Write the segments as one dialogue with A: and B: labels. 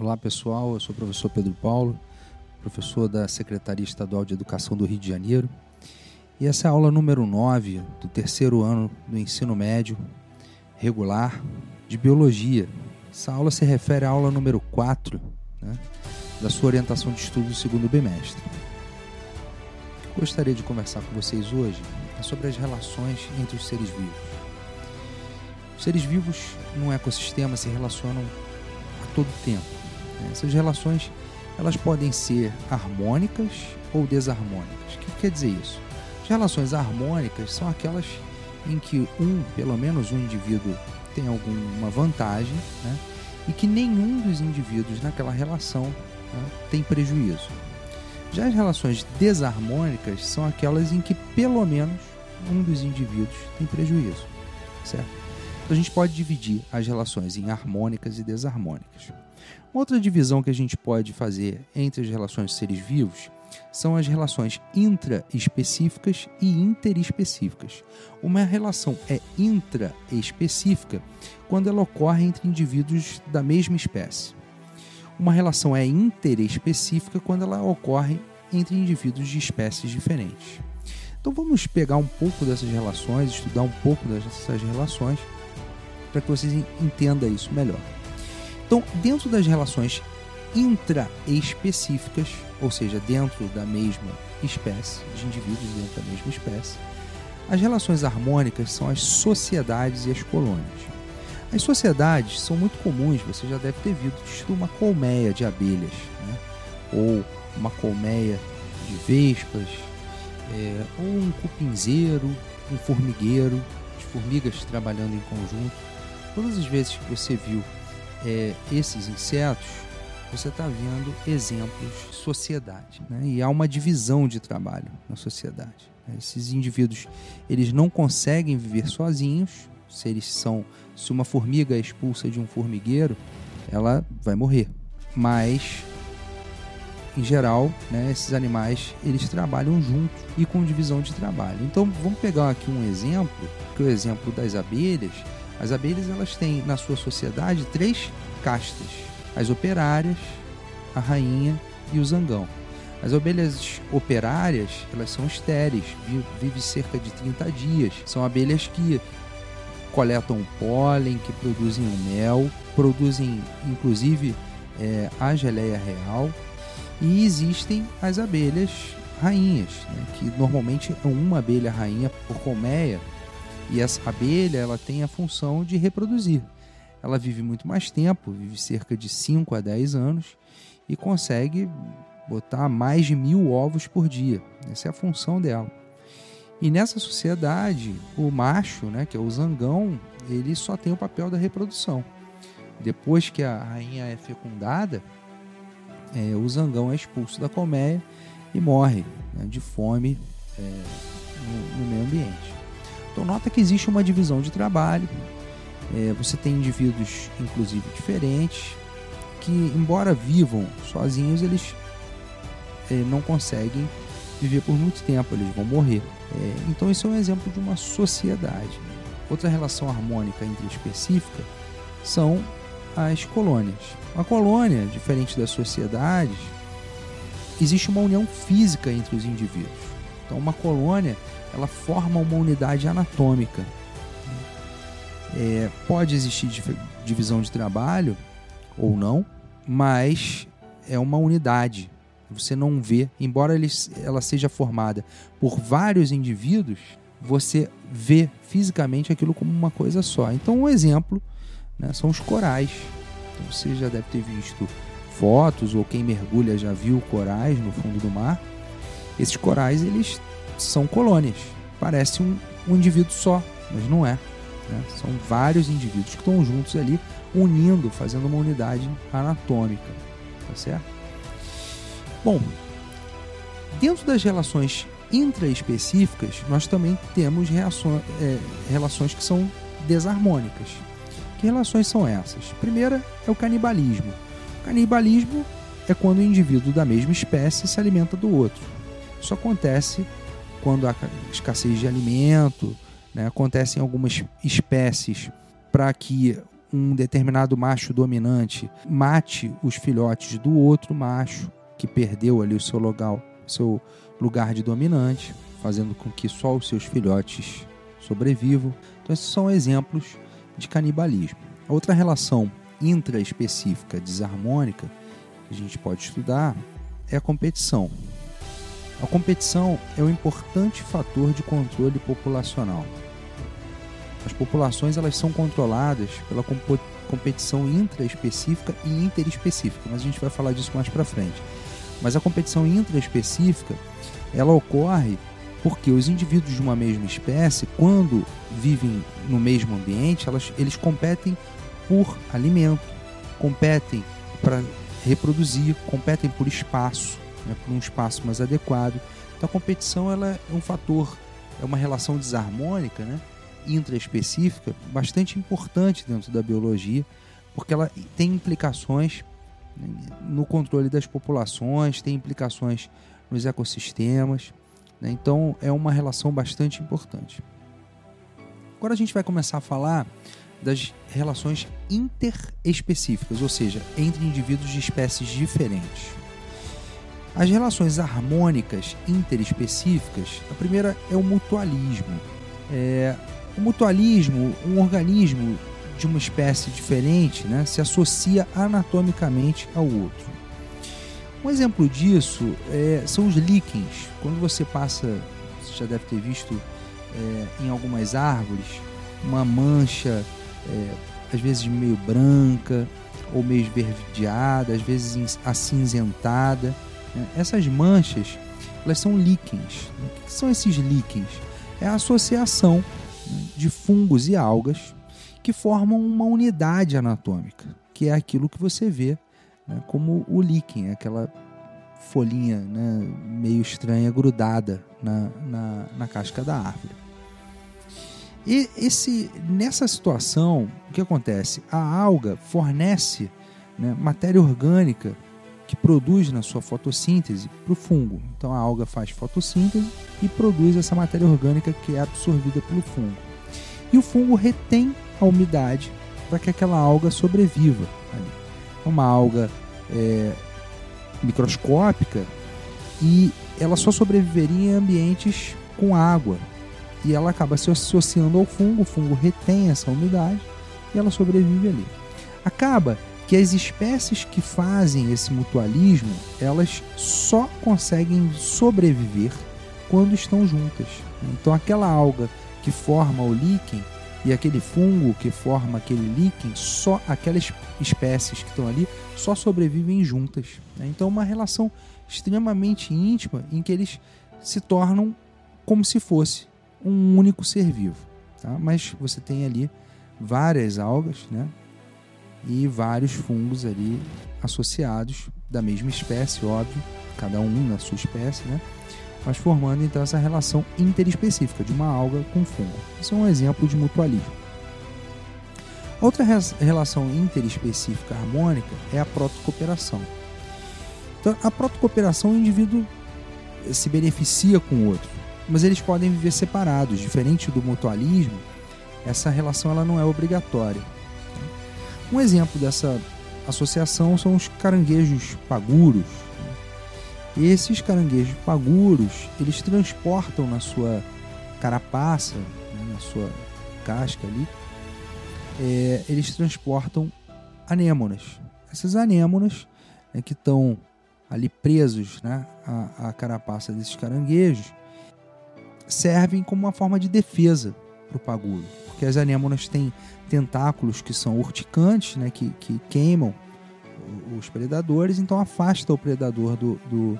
A: Olá pessoal, eu sou o professor Pedro Paulo, professor da Secretaria Estadual de Educação do Rio de Janeiro. E essa é a aula número 9 do terceiro ano do ensino médio regular de Biologia. Essa aula se refere à aula número 4 né, da sua orientação de estudo do segundo bimestre. Eu gostaria de conversar com vocês hoje é sobre as relações entre os seres vivos. Os seres vivos num ecossistema se relacionam a todo tempo? Essas relações elas podem ser harmônicas ou desarmônicas. O que quer dizer isso? As relações harmônicas são aquelas em que um, pelo menos um indivíduo, tem alguma vantagem né? e que nenhum dos indivíduos naquela relação né, tem prejuízo. Já as relações desarmônicas são aquelas em que pelo menos um dos indivíduos tem prejuízo, certo? Então a gente pode dividir as relações em harmônicas e desarmônicas. Outra divisão que a gente pode fazer entre as relações de seres vivos são as relações intraespecíficas e interespecíficas. Uma relação é intraespecífica quando ela ocorre entre indivíduos da mesma espécie. Uma relação é interespecífica quando ela ocorre entre indivíduos de espécies diferentes. Então vamos pegar um pouco dessas relações, estudar um pouco dessas relações, para que vocês entendam isso melhor. Então, dentro das relações intraespecíficas, ou seja, dentro da mesma espécie, de indivíduos dentro da mesma espécie, as relações harmônicas são as sociedades e as colônias. As sociedades são muito comuns, você já deve ter visto uma colmeia de abelhas, né? ou uma colmeia de vespas, é, ou um cupinzeiro, um formigueiro, de formigas trabalhando em conjunto. Todas as vezes que você viu é, esses insetos, você está vendo exemplos de sociedade. Né? E há uma divisão de trabalho na sociedade. Né? Esses indivíduos eles não conseguem viver sozinhos. Se eles são, se uma formiga é expulsa de um formigueiro, ela vai morrer. Mas em geral, né, esses animais eles trabalham juntos e com divisão de trabalho. Então vamos pegar aqui um exemplo, que é o exemplo das abelhas as abelhas elas têm na sua sociedade três castas: as operárias, a rainha e o zangão. As abelhas operárias, elas são estéreis, vivem cerca de 30 dias. São abelhas que coletam pólen, que produzem o mel, produzem inclusive é, a geleia real. E existem as abelhas rainhas, né, que normalmente é uma abelha rainha por colmeia e essa abelha ela tem a função de reproduzir. Ela vive muito mais tempo, vive cerca de 5 a 10 anos e consegue botar mais de mil ovos por dia. Essa é a função dela. E nessa sociedade, o macho, né, que é o zangão, ele só tem o papel da reprodução. Depois que a rainha é fecundada, é, o zangão é expulso da colmeia e morre né, de fome é, no, no meio ambiente. Então nota que existe uma divisão de trabalho. É, você tem indivíduos, inclusive, diferentes, que embora vivam sozinhos, eles é, não conseguem viver por muito tempo, eles vão morrer. É, então isso é um exemplo de uma sociedade. Outra relação harmônica entre específica são as colônias. A colônia, diferente das sociedades, existe uma união física entre os indivíduos. Então uma colônia ela forma uma unidade anatômica. É, pode existir divisão de trabalho ou não, mas é uma unidade. Você não vê, embora ele, ela seja formada por vários indivíduos, você vê fisicamente aquilo como uma coisa só. Então, um exemplo né, são os corais. Então, você já deve ter visto fotos ou quem mergulha já viu corais no fundo do mar. Esses corais eles são colônias. Parece um, um indivíduo só, mas não é. Né? São vários indivíduos que estão juntos ali, unindo, fazendo uma unidade anatômica. Tá certo? Bom, dentro das relações intraespecíficas, nós também temos reações, é, relações que são desarmônicas. Que relações são essas? Primeira é o canibalismo. O canibalismo é quando o indivíduo da mesma espécie se alimenta do outro. Isso acontece quando há escassez de alimento, né, acontecem algumas espécies para que um determinado macho dominante mate os filhotes do outro macho que perdeu ali o seu lugar, seu lugar de dominante, fazendo com que só os seus filhotes sobrevivam. Então, esses são exemplos de canibalismo. A outra relação intraespecífica desarmônica que a gente pode estudar é a competição. A competição é um importante fator de controle populacional. As populações elas são controladas pela competição intraespecífica e interespecífica, mas a gente vai falar disso mais para frente. Mas a competição intraespecífica ela ocorre porque os indivíduos de uma mesma espécie, quando vivem no mesmo ambiente, elas, eles competem por alimento, competem para reproduzir, competem por espaço, né, por um espaço mais adequado. Então a competição ela é um fator, é uma relação desarmônica, né, intraespecífica, bastante importante dentro da biologia, porque ela tem implicações né, no controle das populações, tem implicações nos ecossistemas. Né? Então é uma relação bastante importante. Agora a gente vai começar a falar das relações interespecíficas, ou seja, entre indivíduos de espécies diferentes. As relações harmônicas interespecíficas, a primeira é o mutualismo. É, o mutualismo, um organismo de uma espécie diferente, né, se associa anatomicamente ao outro. Um exemplo disso é, são os líquens. Quando você passa, você já deve ter visto é, em algumas árvores, uma mancha, é, às vezes meio branca ou meio esverdeada, às vezes acinzentada. Essas manchas, elas são líquens. O que são esses líquens? É a associação de fungos e algas que formam uma unidade anatômica, que é aquilo que você vê né, como o líquen, aquela folhinha né, meio estranha grudada na, na, na, casca da árvore. E esse, nessa situação, o que acontece? A alga fornece né, matéria orgânica que produz na sua fotossíntese para o fungo. Então a alga faz fotossíntese e produz essa matéria orgânica que é absorvida pelo fungo. E o fungo retém a umidade para que aquela alga sobreviva ali uma alga é, microscópica e ela só sobreviveria em ambientes com água. E ela acaba se associando ao fungo, o fungo retém essa umidade e ela sobrevive ali. Acaba que as espécies que fazem esse mutualismo, elas só conseguem sobreviver quando estão juntas. Então aquela alga que forma o líquen e aquele fungo que forma aquele líquen, só aquelas espécies que estão ali só sobrevivem juntas. Né? Então, uma relação extremamente íntima em que eles se tornam como se fosse um único ser vivo. Tá? Mas você tem ali várias algas né? E vários fungos ali associados da mesma espécie, óbvio, cada um na sua espécie, né? mas formando então essa relação interespecífica de uma alga com fungo. Isso é um exemplo de mutualismo. Outra relação interespecífica harmônica é a protocooperação. Então, a protocooperação, o indivíduo se beneficia com o outro, mas eles podem viver separados. Diferente do mutualismo, essa relação ela não é obrigatória. Um exemplo dessa associação são os caranguejos paguros, esses caranguejos paguros, eles transportam na sua carapaça, né, na sua casca ali, é, eles transportam anêmonas. Essas anêmonas né, que estão ali presos né, à, à carapaça desses caranguejos servem como uma forma de defesa para o paguro, porque as anêmonas têm tentáculos que são urticantes, né, que, que queimam os predadores, então afasta o predador do, do,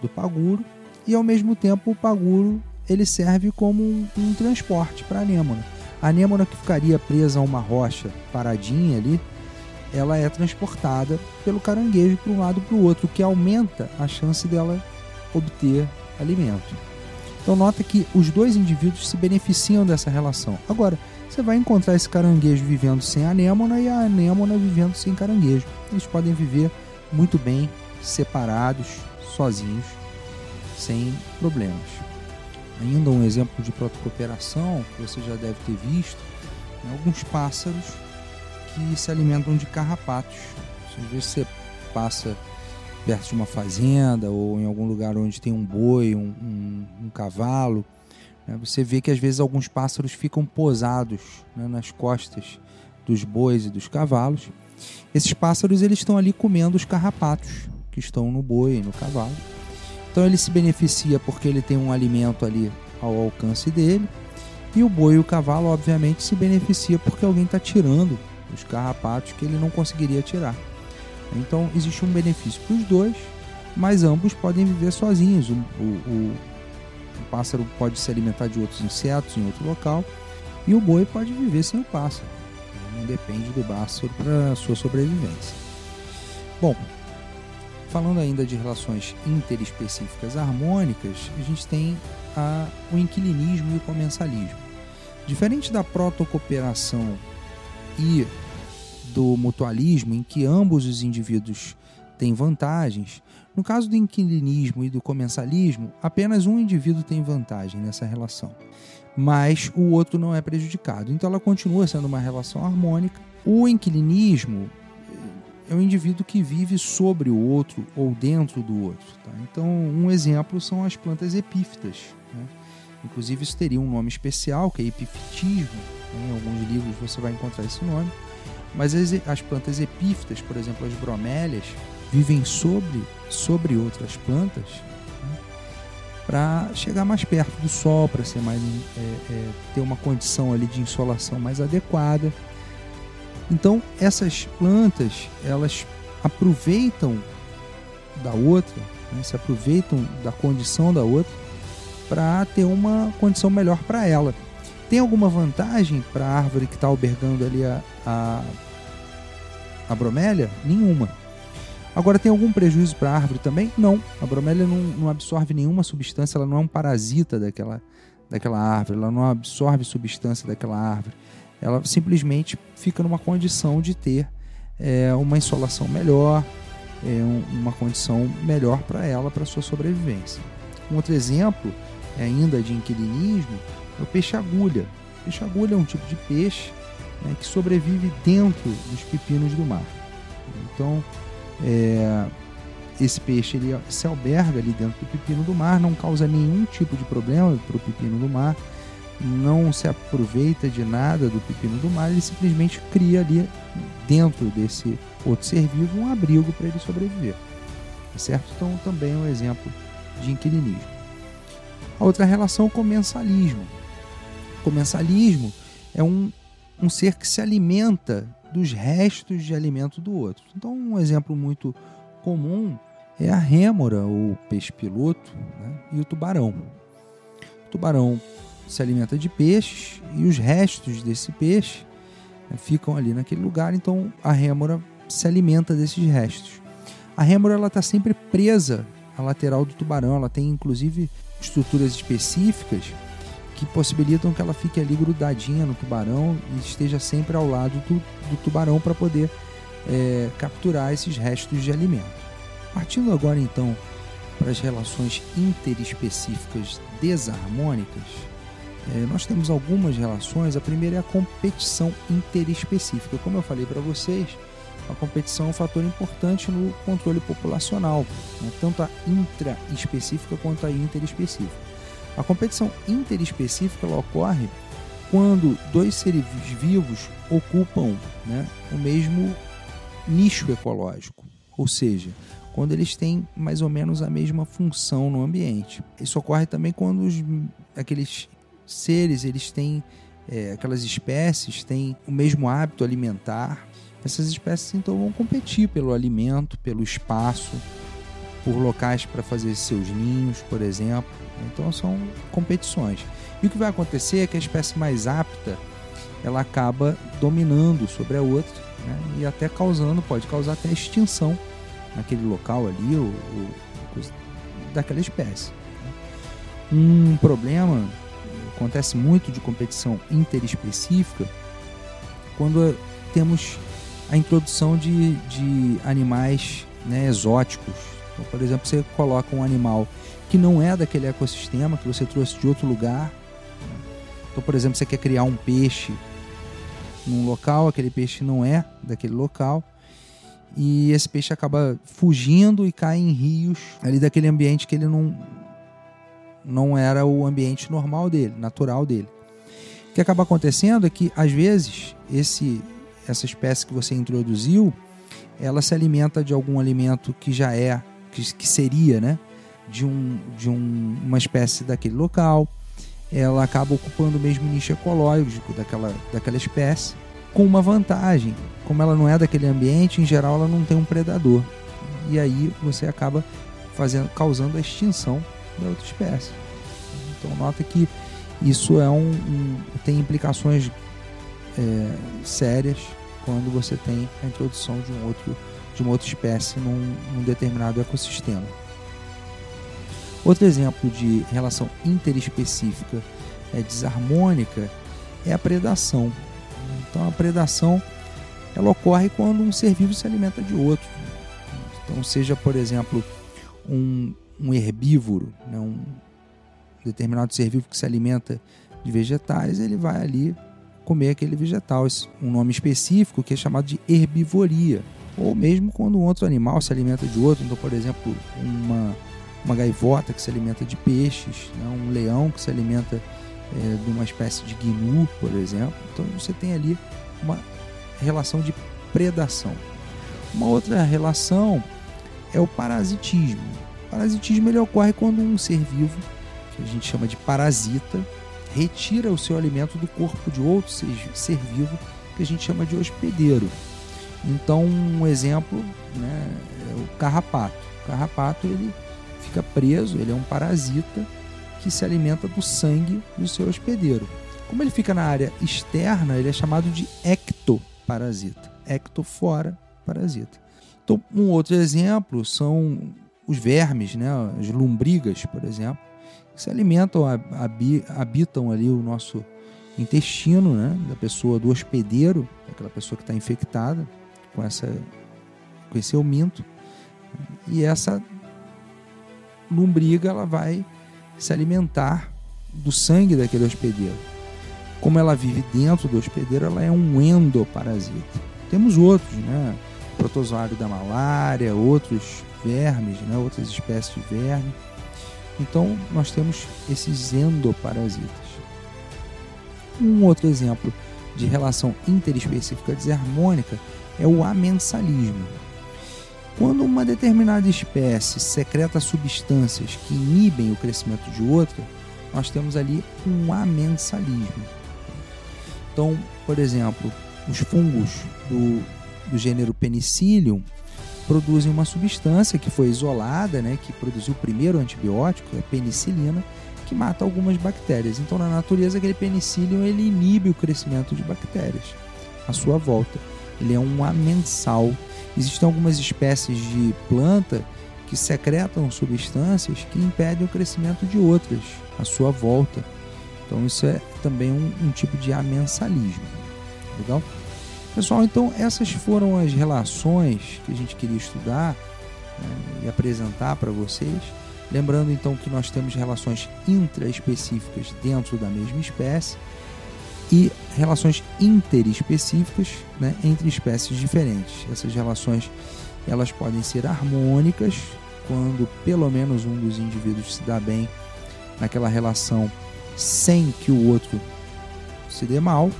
A: do paguro e ao mesmo tempo o paguro ele serve como um, um transporte para a anêmona. A anêmona que ficaria presa a uma rocha paradinha ali, ela é transportada pelo caranguejo para um lado para o outro, o que aumenta a chance dela obter alimento. Então nota que os dois indivíduos se beneficiam dessa relação. Agora, você vai encontrar esse caranguejo vivendo sem anêmona e a anêmona vivendo sem caranguejo. Eles podem viver muito bem separados, sozinhos, sem problemas. Ainda um exemplo de protocooperação que você já deve ter visto, né, alguns pássaros que se alimentam de carrapatos. Às vezes você passa perto de uma fazenda ou em algum lugar onde tem um boi, um, um, um cavalo, né? você vê que às vezes alguns pássaros ficam posados né, nas costas dos bois e dos cavalos. Esses pássaros eles estão ali comendo os carrapatos que estão no boi e no cavalo. Então ele se beneficia porque ele tem um alimento ali ao alcance dele. E o boi e o cavalo, obviamente, se beneficia porque alguém está tirando os carrapatos que ele não conseguiria tirar. Então existe um benefício para os dois, mas ambos podem viver sozinhos. O, o, o, o, pássaro pode se alimentar de outros insetos em outro local e o boi pode viver sem o pássaro. Não depende do pássaro para sua sobrevivência. Bom, falando ainda de relações interespecíficas harmônicas, a gente tem a, o inquilinismo e o comensalismo. Diferente da protocooperação e do mutualismo, em que ambos os indivíduos têm vantagens, no caso do inquilinismo e do comensalismo, apenas um indivíduo tem vantagem nessa relação, mas o outro não é prejudicado. Então ela continua sendo uma relação harmônica. O inquilinismo é um indivíduo que vive sobre o outro ou dentro do outro. Tá? Então, um exemplo são as plantas epífitas. Né? Inclusive, isso teria um nome especial, que é epifitismo. Né? Em alguns livros você vai encontrar esse nome. Mas as, as plantas epífitas, por exemplo, as bromélias, vivem sobre, sobre outras plantas né? para chegar mais perto do sol, para ser mais é, é, ter uma condição ali de insolação mais adequada. Então essas plantas elas aproveitam da outra, né? se aproveitam da condição da outra para ter uma condição melhor para ela. Tem alguma vantagem para a árvore que está albergando ali a, a, a bromélia? Nenhuma. Agora, tem algum prejuízo para a árvore também? Não. A bromélia não, não, absorve nenhuma substância, ela não é um parasita daquela, daquela árvore, ela não absorve substância daquela árvore. Ela simplesmente fica numa condição de ter é, uma insolação melhor, é, um, uma condição melhor para ela, para sua sobrevivência. Um outro exemplo ainda de inquilinismo é o peixe-agulha. Peixe-agulha é um tipo de peixe né, que sobrevive dentro dos pepinos do mar. Então, é, esse peixe ele se alberga ali dentro do pepino do mar, não causa nenhum tipo de problema para o pepino do mar, não se aproveita de nada do pepino do mar, ele simplesmente cria ali dentro desse outro ser vivo um abrigo para ele sobreviver. Tá certo? Então, também é um exemplo de inquilinismo. A outra relação é o comensalismo. O comensalismo é um, um ser que se alimenta dos restos de alimento do outro. Então, um exemplo muito comum é a rêmora, ou peixe-piloto, né? e o tubarão. O tubarão se alimenta de peixes e os restos desse peixe né, ficam ali naquele lugar, então a rêmora se alimenta desses restos. A rêmora está sempre presa à lateral do tubarão, ela tem inclusive estruturas específicas que possibilitam que ela fique ali grudadinha no tubarão e esteja sempre ao lado do, do tubarão para poder é, capturar esses restos de alimento. Partindo agora então para as relações interespecíficas desarmônicas, é, nós temos algumas relações. A primeira é a competição interespecífica. Como eu falei para vocês, a competição é um fator importante no controle populacional, né? tanto a intraespecífica quanto a interespecífica. A competição interespecífica ocorre quando dois seres vivos ocupam né, o mesmo nicho ecológico, ou seja, quando eles têm mais ou menos a mesma função no ambiente. Isso ocorre também quando os, aqueles seres eles têm é, aquelas espécies têm o mesmo hábito alimentar essas espécies então vão competir pelo alimento, pelo espaço, por locais para fazer seus ninhos, por exemplo. Então são competições. E o que vai acontecer é que a espécie mais apta ela acaba dominando sobre a outra né? e até causando, pode causar até extinção naquele local ali ou, ou daquela espécie. Um problema acontece muito de competição interespecífica quando temos a introdução de, de animais né, exóticos. Então, por exemplo, você coloca um animal que não é daquele ecossistema, que você trouxe de outro lugar. Então, por exemplo, você quer criar um peixe num local, aquele peixe não é daquele local, e esse peixe acaba fugindo e cai em rios ali daquele ambiente que ele não, não era o ambiente normal dele, natural dele. O que acaba acontecendo é que, às vezes, esse, essa espécie que você introduziu, ela se alimenta de algum alimento que já é, que, que seria, né? De, um, de um, uma espécie daquele local. Ela acaba ocupando o mesmo nicho ecológico daquela, daquela espécie, com uma vantagem. Como ela não é daquele ambiente, em geral ela não tem um predador. E aí você acaba fazendo, causando a extinção da outra espécie. Então nota que isso é um, um tem implicações é, sérias quando você tem a introdução de um outro de uma outra espécie num, num determinado ecossistema. Outro exemplo de relação interespecífica é, desarmônica é a predação. Então a predação ela ocorre quando um ser vivo se alimenta de outro. Então seja por exemplo um, um herbívoro, né, um determinado ser vivo que se alimenta de vegetais, ele vai ali comer aquele vegetal. Um nome específico que é chamado de herbivoria. Ou mesmo quando um outro animal se alimenta de outro. Então, por exemplo, uma, uma gaivota que se alimenta de peixes, né? um leão que se alimenta é, de uma espécie de gnu, por exemplo. Então, você tem ali uma relação de predação. Uma outra relação é o parasitismo. O parasitismo ele ocorre quando um ser vivo, que a gente chama de parasita, retira o seu alimento do corpo de outro ser vivo que a gente chama de hospedeiro. Então, um exemplo né, é o carrapato. O carrapato ele fica preso, ele é um parasita que se alimenta do sangue do seu hospedeiro. Como ele fica na área externa, ele é chamado de ectoparasita. Ecto fora, parasita. Então, um outro exemplo são os vermes, né, as lombrigas, por exemplo, se alimentam, habitam ali o nosso intestino, né, da pessoa, do hospedeiro, daquela pessoa que está infectada com, essa, com esse euminto. E essa lombriga ela vai se alimentar do sangue daquele hospedeiro. Como ela vive dentro do hospedeiro, ela é um endoparasita. Temos outros, né? Protozoário da malária, outros vermes, né? outras espécies de verme então, nós temos esses endoparasitas. Um outro exemplo de relação interespecífica desarmônica é o amensalismo. Quando uma determinada espécie secreta substâncias que inibem o crescimento de outra, nós temos ali um amensalismo. Então, por exemplo, os fungos do, do gênero Penicillium produzem uma substância que foi isolada, né, que produziu o primeiro antibiótico, a penicilina, que mata algumas bactérias. Então, na natureza, aquele penicillium ele inibe o crescimento de bactérias à sua volta. Ele é um amensal. Existem algumas espécies de planta que secretam substâncias que impedem o crescimento de outras à sua volta. Então, isso é também um, um tipo de amensalismo. Legal? Pessoal, então essas foram as relações que a gente queria estudar né, e apresentar para vocês. Lembrando então que nós temos relações intraespecíficas dentro da mesma espécie e relações interespecíficas né, entre espécies diferentes. Essas relações elas podem ser harmônicas quando pelo menos um dos indivíduos se dá bem naquela relação sem que o outro se dê mal,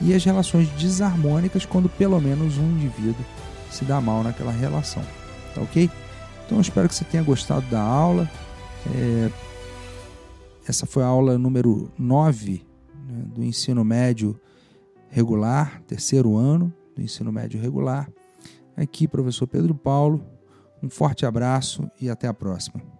A: e as relações desarmônicas quando pelo menos um indivíduo se dá mal naquela relação. Tá ok? Então espero que você tenha gostado da aula. É... Essa foi a aula número 9 né, do ensino médio regular, terceiro ano do ensino médio regular. Aqui, professor Pedro Paulo. Um forte abraço e até a próxima.